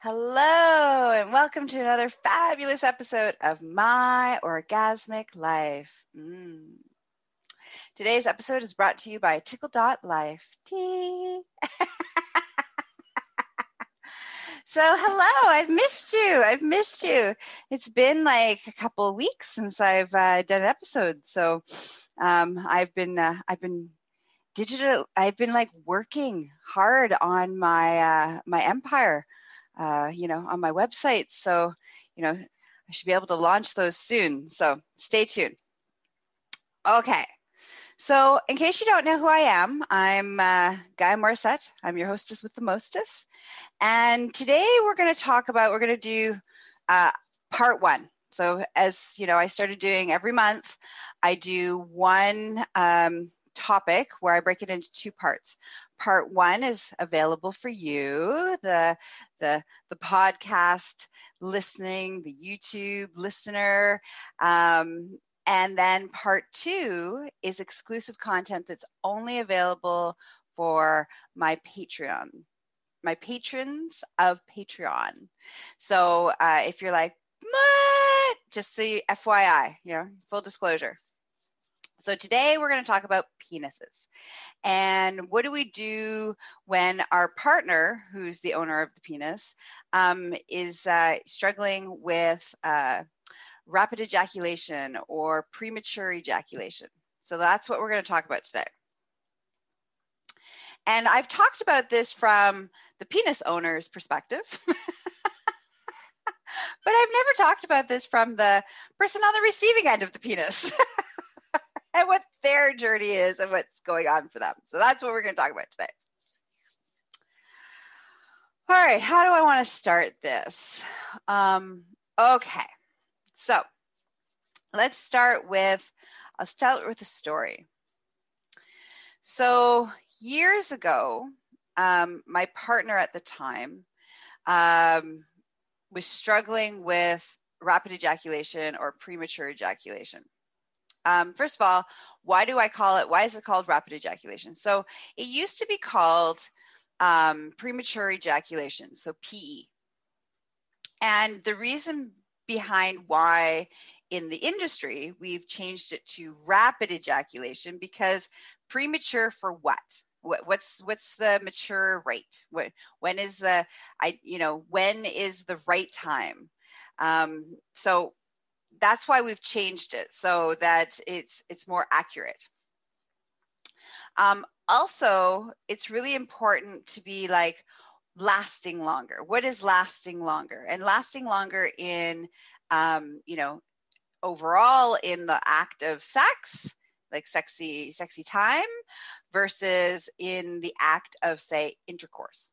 Hello, and welcome to another fabulous episode of My Orgasmic Life. Mm. Today's episode is brought to you by Tickle Dot Life Tea. so, hello, I've missed you. I've missed you. It's been like a couple weeks since I've uh, done an episode. So, um, I've been uh, I've been digital. I've been like working hard on my uh, my empire uh, you know, on my website. So, you know, I should be able to launch those soon. So stay tuned. Okay. So, in case you don't know who I am, I'm uh, Gaia Morissette. I'm your hostess with the mostess. And today we're going to talk about, we're going to do uh, part one. So, as you know, I started doing every month, I do one um, topic where I break it into two parts. Part one is available for you, the the the podcast listening, the YouTube listener. Um, and then part two is exclusive content that's only available for my Patreon, my patrons of Patreon. So uh, if you're like, what? Just you, FYI, you know, full disclosure. So today we're going to talk about penises. And what do we do when our partner, who's the owner of the penis, um, is uh, struggling with uh, rapid ejaculation or premature ejaculation? So that's what we're going to talk about today. And I've talked about this from the penis owner's perspective. but I've never talked about this from the person on the receiving end of the penis. and what their journey is and what's going on for them. So that's what we're going to talk about today. All right, how do I want to start this? Um, okay, so let's start with, I'll start with a story. So years ago, um, my partner at the time um, was struggling with rapid ejaculation or premature ejaculation. Um, first of all, why do I call it? Why is it called rapid ejaculation? So it used to be called um, premature ejaculation, so PE. And the reason behind why in the industry we've changed it to rapid ejaculation because premature for what? what's what's the mature rate what, when is the i you know when is the right time um, so that's why we've changed it so that it's it's more accurate. Um, also, it's really important to be like lasting longer. What is lasting longer? And lasting longer in, um, you know, overall in the act of sex, like sexy, sexy time, versus in the act of, say, intercourse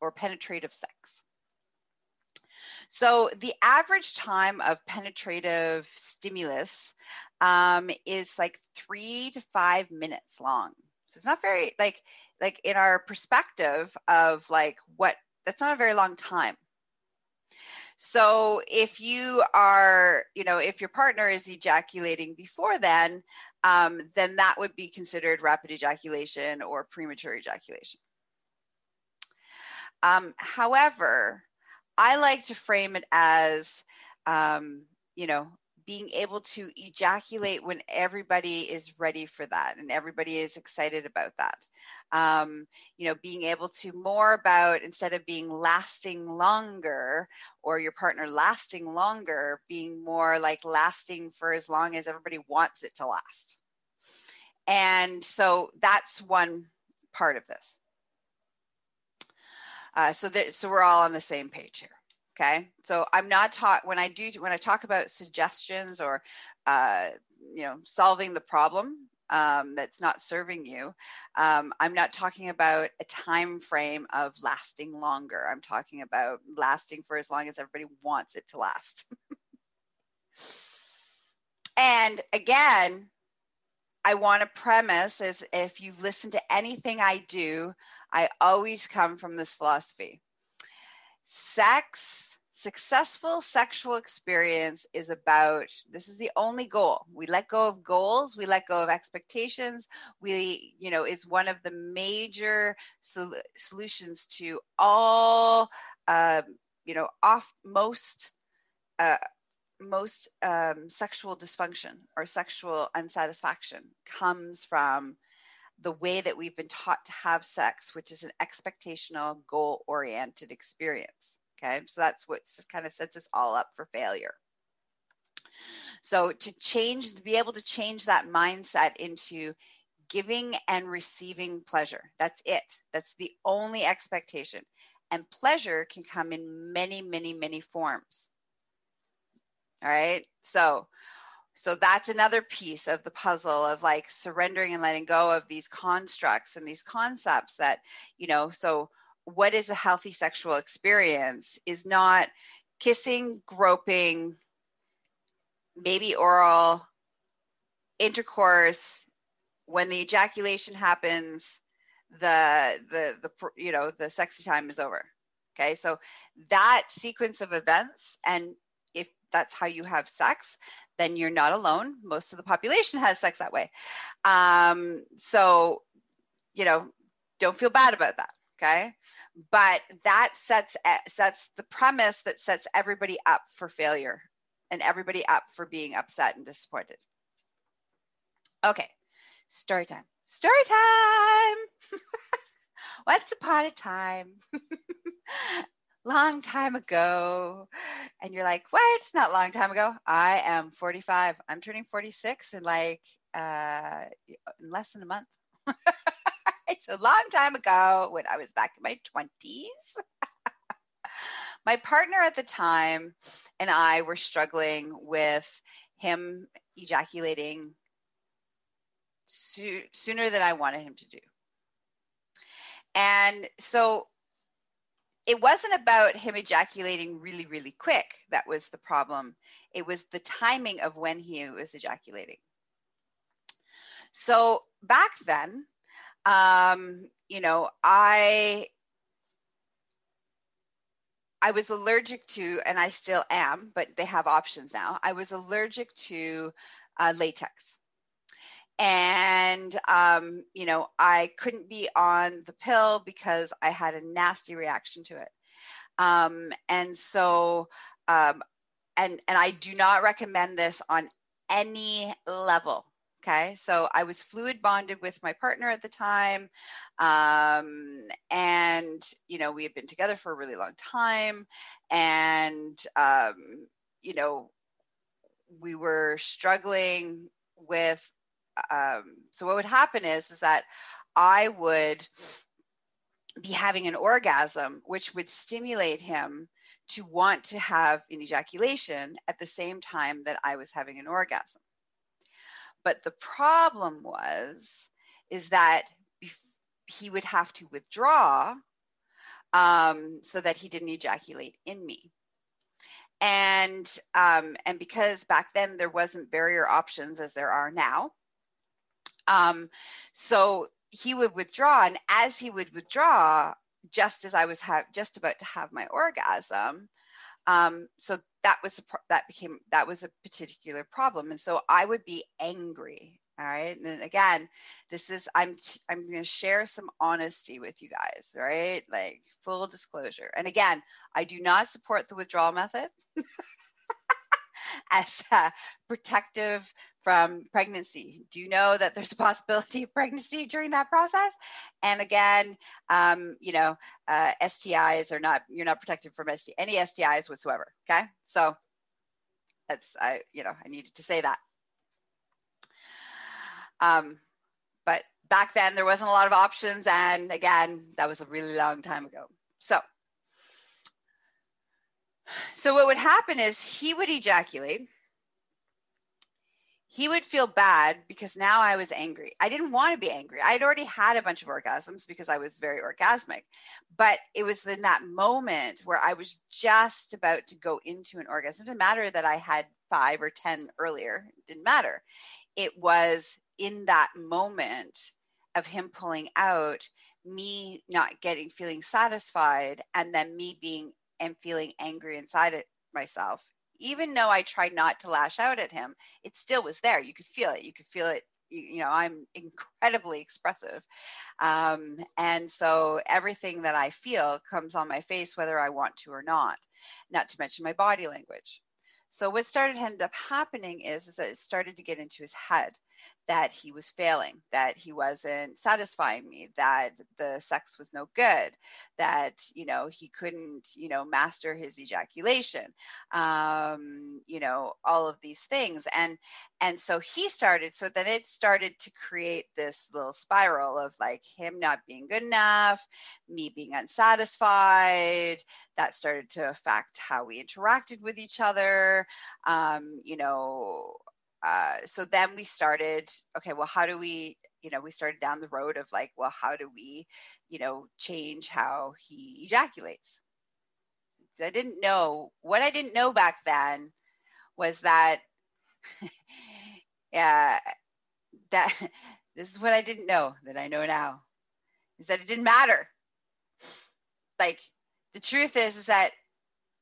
or penetrative sex. So the average time of penetrative stimulus um, is like three to five minutes long. So it's not very like like in our perspective of like what that's not a very long time. So if you are, you know, if your partner is ejaculating before then, um, then that would be considered rapid ejaculation or premature ejaculation. Um, however, I like to frame it as, um, you know, being able to ejaculate when everybody is ready for that and everybody is excited about that. Um, you know, being able to more about instead of being lasting longer or your partner lasting longer, being more like lasting for as long as everybody wants it to last. And so that's one part of this. Uh, so that so we're all on the same page here. Okay, so I'm not taught when I do when I talk about suggestions or uh, you know solving the problem um, that's not serving you. Um, I'm not talking about a time frame of lasting longer. I'm talking about lasting for as long as everybody wants it to last. and again, I want to premise is if you've listened to anything I do, I always come from this philosophy. Sex, successful sexual experience is about this is the only goal. We let go of goals, we let go of expectations. We, you know, is one of the major sol- solutions to all uh, you know, off most uh, most um, sexual dysfunction or sexual unsatisfaction comes from the way that we've been taught to have sex, which is an expectational, goal oriented experience. Okay, so that's what kind of sets us all up for failure. So, to change, to be able to change that mindset into giving and receiving pleasure, that's it. That's the only expectation. And pleasure can come in many, many, many forms. All right. So, so that's another piece of the puzzle of like surrendering and letting go of these constructs and these concepts that, you know, so what is a healthy sexual experience is not kissing, groping, maybe oral, intercourse, when the ejaculation happens, the the the you know the sexy time is over. Okay? So that sequence of events and that's how you have sex then you're not alone. Most of the population has sex that way. Um, so you know don't feel bad about that okay? But that sets sets the premise that sets everybody up for failure and everybody up for being upset and disappointed. Okay story time. Story time! Once upon a time long time ago. And you're like what? It's not long time ago. I am 45 i'm turning 46 in like uh in less than a month. It's a long time ago when i was back in my 20s my partner at the time and i were struggling with him ejaculating so- sooner than i wanted him to do. And so it wasn't about him ejaculating really, really quick that was the problem. It was the timing of when he was ejaculating. So back then, um, you know, I I was allergic to, and I still am, but they have options now. I was allergic to uh, latex and um, you know i couldn't be on the pill because i had a nasty reaction to it. Um, and so um, and and i do not recommend this on any level okay? So i was fluid bonded with my partner at the time um, and you know we had been together for a really long time. And um, you know we were struggling with um, so what would happen is is that I would be having an orgasm, which would stimulate him to want to have an ejaculation at the same time that I was having an orgasm. But the problem was is that he would have to withdraw um, so that he didn't ejaculate in me and um, and because back then there wasn't barrier options as there are now um, so he would withdraw, and as he would withdraw, just as I was ha- just about to have my orgasm, um, so that was that became that was a particular problem, and so I would be angry. All right, and then again, this is I'm t- I'm going to share some honesty with you guys. Right, like full disclosure. And again, I do not support the withdrawal method. as a protective from pregnancy. Do you know that there's a possibility of pregnancy during that process? And again, um, you know, uh, STIs are not, you're not protected from ST, any STIs whatsoever. Okay. So that's, I, you know, I needed to say that. Um, but back then there wasn't a lot of options. And again, that was a really long time ago. So, so what would happen is he would ejaculate he would feel bad because now I was angry. I didn't want to be angry. I had already had a bunch of orgasms because I was very orgasmic. But it was in that moment where I was just about to go into an orgasm. It didn't matter that I had five or 10 earlier, it didn't matter. It was in that moment of him pulling out, me not getting, feeling satisfied, and then me being and feeling angry inside it myself. Even though I tried not to lash out at him, it still was there. You could feel it. You could feel it. You know i'm incredibly expressive. Um, and so everything that i feel comes on my face whether i want to or not not to mention my body language. So what started ended up happening is, is that it started to get into his head that he was failing, that he wasn't satisfying me, that the sex was no good, that you know he couldn't you know master his ejaculation, um, you know all of these things, and and so he started. So then it started to create this little spiral of like him not being good enough, me being unsatisfied. That started to affect how we interacted with each other. Um, you know, uh, so then we started okay well how do we you know we started down the road of like well how do we you know change how he ejaculates? I didn't know what i didn't know back then was that yeah that this is what i didn't know that i know now is that it didn't matter. Like the truth is is that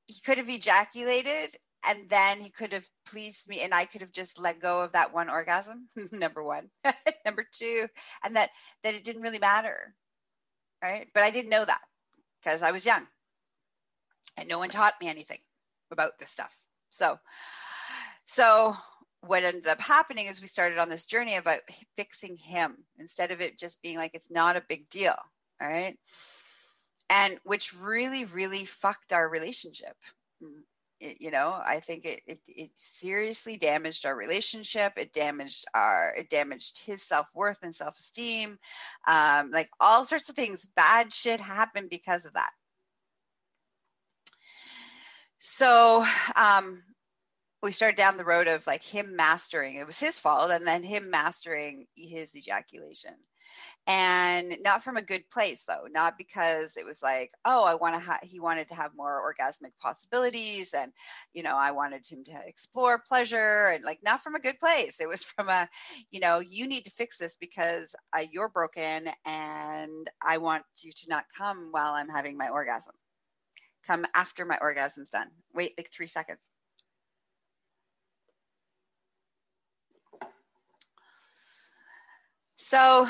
he could have ejaculated and then he could have pleased me and i could have just let go of that one orgasm number one. Number two and that that it didn't really matter right? But i didn't know that because i was young. And no one taught me anything about this stuff. So so what ended up happening is we started on this journey about fixing him instead of it just being like it's not a big deal all right? And which really really fucked our relationship it, you know i think it, it, it seriously damaged our relationship. It damaged our it damaged his self-worth and self-esteem. Um, like all sorts of things. Bad shit happened because of that. So um, we started down the road of like him mastering. It was his fault and then him mastering his ejaculation and not from a good place though not because it was like oh i want to have he wanted to have more orgasmic possibilities and you know i wanted him to explore pleasure and like not from a good place. It was from a you know you need to fix this because uh, you're broken and i want you to not come while i'm having my orgasm. Come after my orgasm's done. Wait like three seconds. So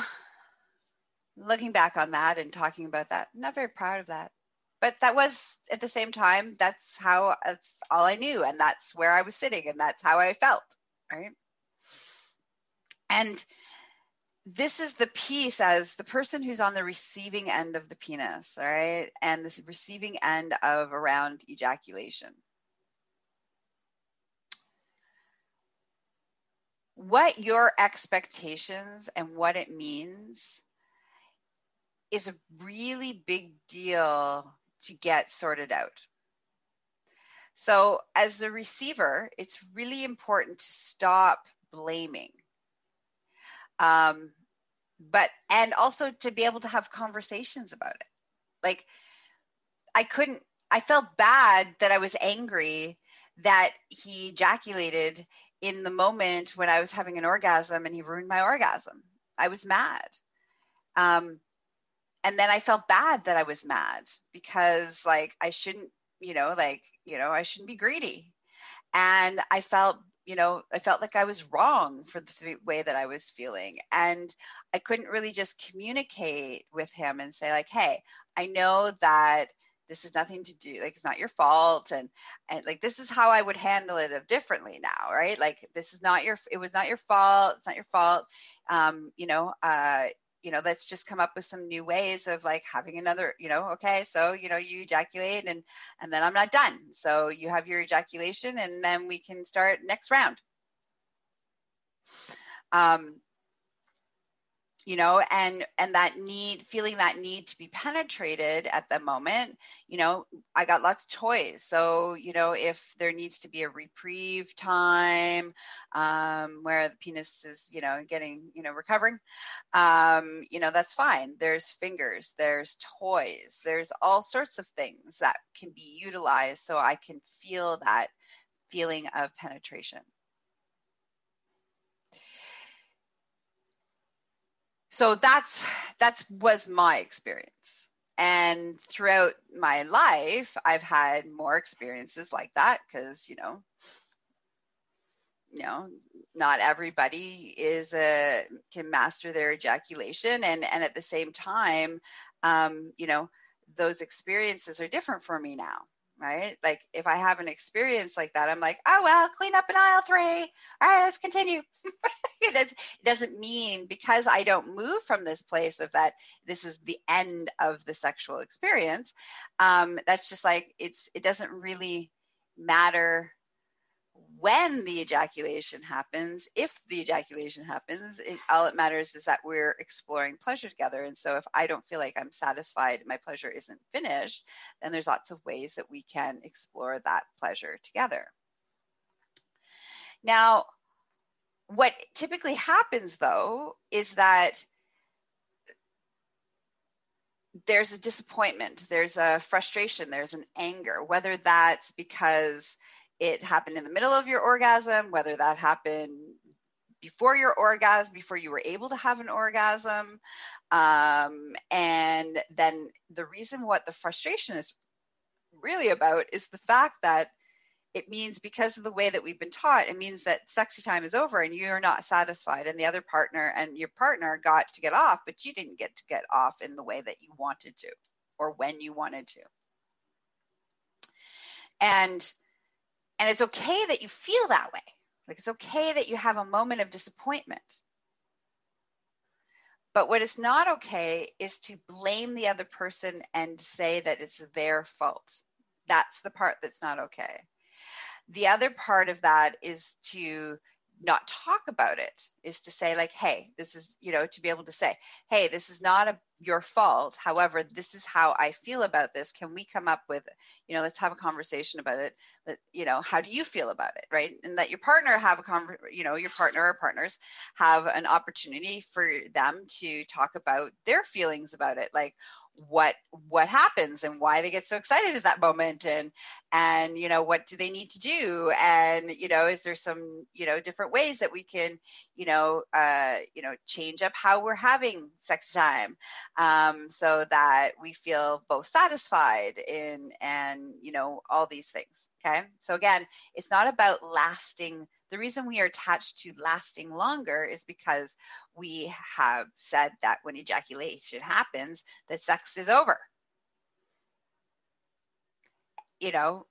looking back on that and talking about that, I'm not very proud of that. But that was at the same time, that's how that's all I knew. And that's where I was sitting and that's how I felt. Right. And this is the piece as the person who's on the receiving end of the penis, all right, and this receiving end of around ejaculation. What your expectations and what it means is a really big deal to get sorted out. So, as the receiver, it's really important to stop blaming. Um, but, and also to be able to have conversations about it. Like, I couldn't, I felt bad that I was angry that he ejaculated in the moment when I was having an orgasm and he ruined my orgasm. I was mad. Um, and then I felt bad that I was mad because like I shouldn't, you know, like, you know, I shouldn't be greedy. And I felt, you know, I felt like I was wrong for the way that I was feeling. And I couldn't really just communicate with him and say like, "Hey, I know that this is nothing to do like it's not your fault and and like this is how i would handle it differently now right like this is not your it was not your fault it's not your fault um you know uh you know let's just come up with some new ways of like having another you know okay so you know you ejaculate and and then i'm not done. So you have your ejaculation and then we can start next round. Um you know and and that need feeling that need to be penetrated at the moment you know i got lots of toys. So you know if there needs to be a reprieve time um, where the penis is you know getting you know recovering um, you know that's fine. There's fingers there's toys there's all sorts of things that can be utilized so i can feel that feeling of penetration so that's that's was my experience. And throughout my life i've had more experiences like that because you know you know not everybody is a can master their ejaculation. And and at the same time um, you know those experiences are different for me now right? Like if i have an experience like that i'm like oh well clean up in aisle three. All right let's continue. It, does, it doesn't mean because i don't move from this place of that this is the end of the sexual experience um, that's just like it's it doesn't really matter when the ejaculation happens, if the ejaculation happens, it, all it matters is that we're exploring pleasure together. And so if I don't feel like I'm satisfied, my pleasure isn't finished, then there's lots of ways that we can explore that pleasure together. Now, what typically happens though is that there's a disappointment, there's a frustration, there's an anger, whether that's because it happened in the middle of your orgasm, whether that happened before your orgasm, before you were able to have an orgasm. Um, and then the reason what the frustration is really about is the fact that it means because of the way that we've been taught, it means that sexy time is over and you're not satisfied, and the other partner and your partner got to get off, but you didn't get to get off in the way that you wanted to or when you wanted to. And and it's okay that you feel that way. Like it's okay that you have a moment of disappointment. But what is not okay is to blame the other person and say that it's their fault. That's the part that's not okay. The other part of that is to not talk about it is to say like hey this is you know to be able to say hey this is not a, your fault. However this is how i feel about this. Can we come up with you know let's have a conversation about it. That you know how do you feel about it right? And that your partner have a con you know your partner or partners have an opportunity for them to talk about their feelings about it. Like what what happens and why they get so excited at that moment and and you know what do they need to do? And you know is there some you know different ways that we can you know uh you know change up how we're having sex time? Um so that we feel both satisfied in and you know all these things okay so again it's not about lasting the reason we are attached to lasting longer is because we have said that when ejaculation happens, that sex is over. You know,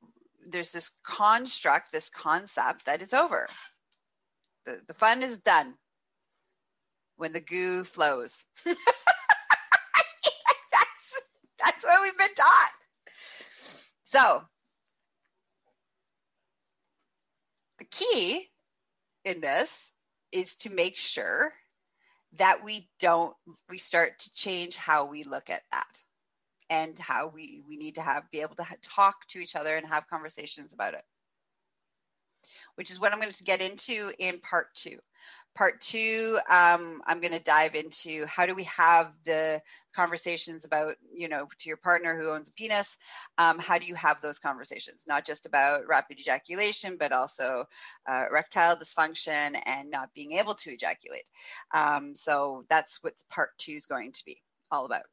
there's this construct, this concept that it's over. The, the fun is done when the goo flows. that's, that's what we've been taught. So, key in this is to make sure that we don't we start to change how we look at that and how we we need to have be able to talk to each other and have conversations about it which is what i'm going to get into in part two Part two, um, I'm going to dive into how do we have the conversations about, you know, to your partner who owns a penis. Um, how do you have those conversations? Not just about rapid ejaculation, but also uh, erectile dysfunction and not being able to ejaculate. Um, so that's what part two is going to be all about.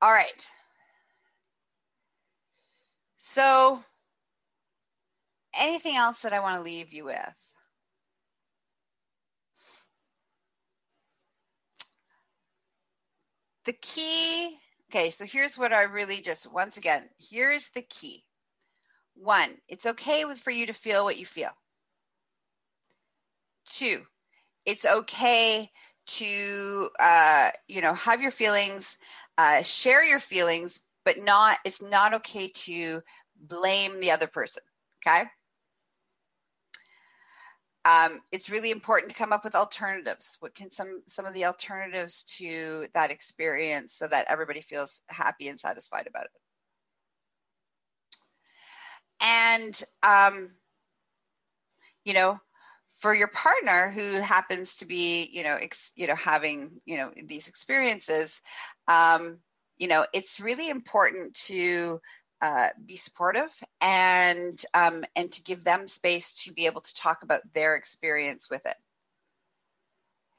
All right. So, anything else that I want to leave you with? The key, okay, so here's what I really just, once again, here's the key. One, it's okay with, for you to feel what you feel. Two, it's okay to, uh, you know, have your feelings, uh, share your feelings, but not, it's not okay to blame the other person. Okay um, it's really important to come up with alternatives. What can some some of the alternatives to that experience so that everybody feels happy and satisfied about it? And um, you know, for your partner who happens to be, you know, ex, you know, having you know these experiences, um, you know, it's really important to uh, be supportive and um, and to give them space to be able to talk about their experience with it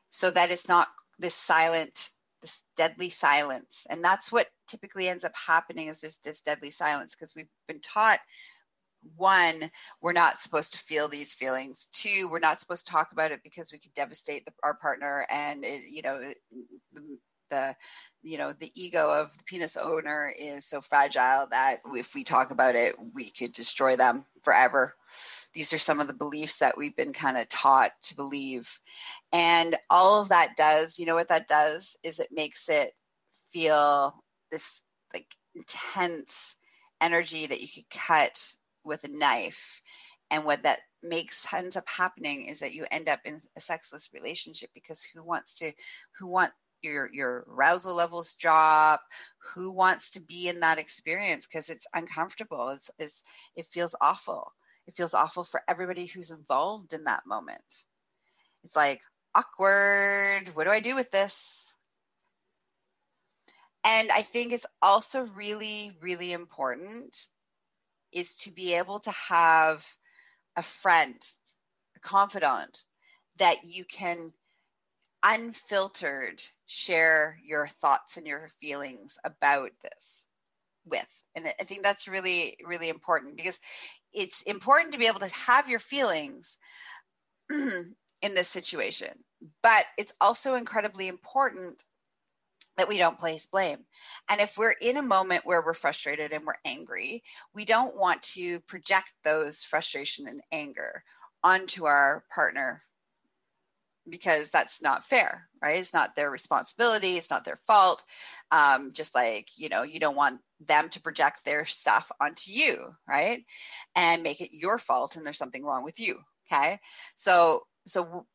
so that it's not this silent this deadly silence and that's what typically ends up happening is there's this deadly silence because we've been taught one, we're not supposed to feel these feelings. Two, we're not supposed to talk about it because we could devastate the, our partner, and it, you know, the, you know the ego of the penis owner is so fragile that if we talk about it we could destroy them forever. These are some of the beliefs that we've been kind of taught to believe. And all of that does you know what that does? Is it makes it feel this like intense energy that you could cut with a knife. And what that makes ends up happening is that you end up in a sexless relationship because who wants to who want your your arousal levels drop. Who wants to be in that experience? Because it's uncomfortable. It's, it's it feels awful. It feels awful for everybody who's involved in that moment. It's like awkward. What do i do with this? And i think it's also really really important is to be able to have a friend a confidant that you can unfiltered share your thoughts and your feelings about this with. And I think that's really, really important because it's important to be able to have your feelings in this situation. But it's also incredibly important that we don't place blame. And if we're in a moment where we're frustrated and we're angry, we don't want to project those frustration and anger onto our partner because that's not fair, right? It's not their responsibility. It's not their fault. Um, just like, you know, you don't want them to project their stuff onto you, right? And make it your fault and there's something wrong with you. Okay. So, so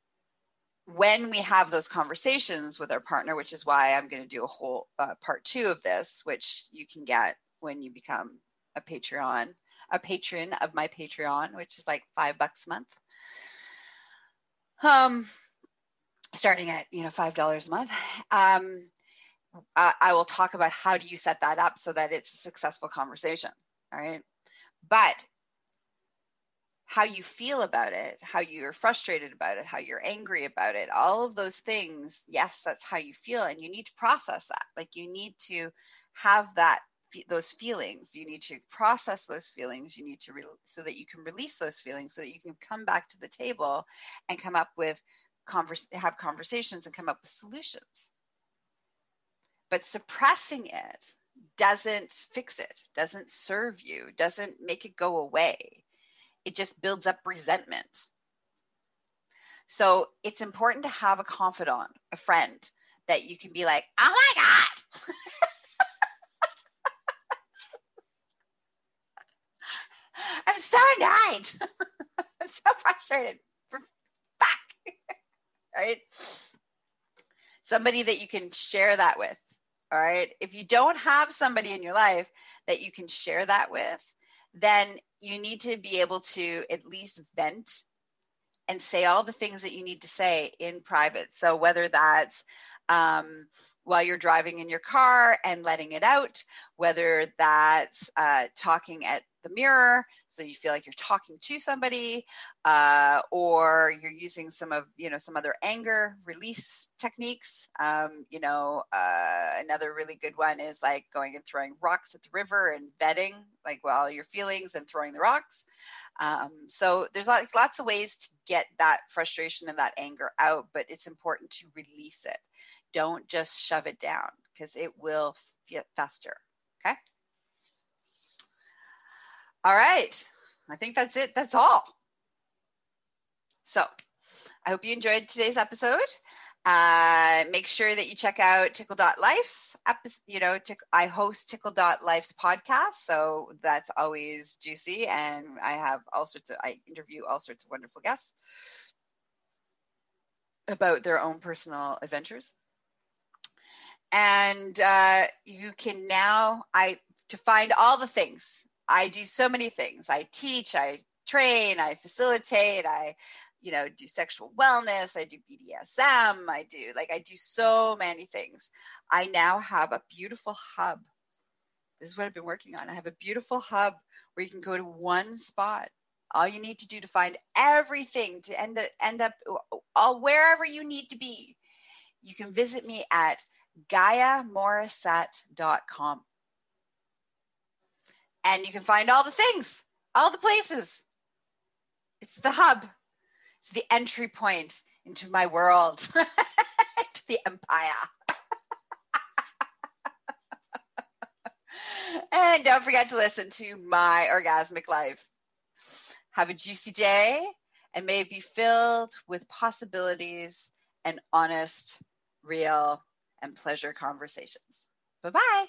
when we have those conversations with our partner, which is why I'm going to do a whole uh, part two of this, which you can get when you become a Patreon, a patron of my Patreon, which is like five bucks a month. Um, starting at you know five dollars a month. Um, I, I will talk about how do you set that up so that it's a successful conversation all right? But how you feel about it how you're frustrated about it how you're angry about it all of those things yes that's how you feel and you need to process that. Like you need to have that those feelings. You need to process those feelings. You need to re- so that you can release those feelings so that you can come back to the table and come up with converse, have conversations and come up with solutions. But suppressing it doesn't fix it, doesn't serve you, doesn't make it go away. It just builds up resentment. So it's important to have a confidant, a friend that you can be like, oh my God. I'm so annoyed. I'm so frustrated right? Somebody that you can share that with. All right. If you don't have somebody in your life that you can share that with, then you need to be able to at least vent and say all the things that you need to say in private. So whether that's um, while you're driving in your car and letting it out, whether that's uh, talking at the mirror so you feel like you're talking to somebody uh, or you're using some of you know some other anger release techniques. Um, you know uh, another really good one is like going and throwing rocks at the river and betting like while your feelings and throwing the rocks. Um, so there's lots, lots of ways to get that frustration and that anger out but it's important to release it. Don't just shove it down because it will fester okay all right. I think that's it. That's all. So I hope you enjoyed today's episode. Uh, make sure that you check out tickle.life's episode. You know, tick, I host tickle.life's podcast. So that's always juicy. And I have all sorts of, I interview all sorts of wonderful guests about their own personal adventures. And uh, you can now, I, to find all the things I do so many things. I teach, I train, I facilitate, I you know do sexual wellness i do bdsm i do like i do so many things. I now have a beautiful hub. This is what i've been working on. I have a beautiful hub where you can go to one spot. All you need to do to find everything to end, up, end up all wherever you need to be. You can visit me at gaiamorissette.com and you can find all the things all the places. It's the hub. It's the entry point into my world, to the empire. and don't forget to listen to my orgasmic life. Have a juicy day and may it be filled with possibilities and honest, real, and pleasure conversations. Bye bye.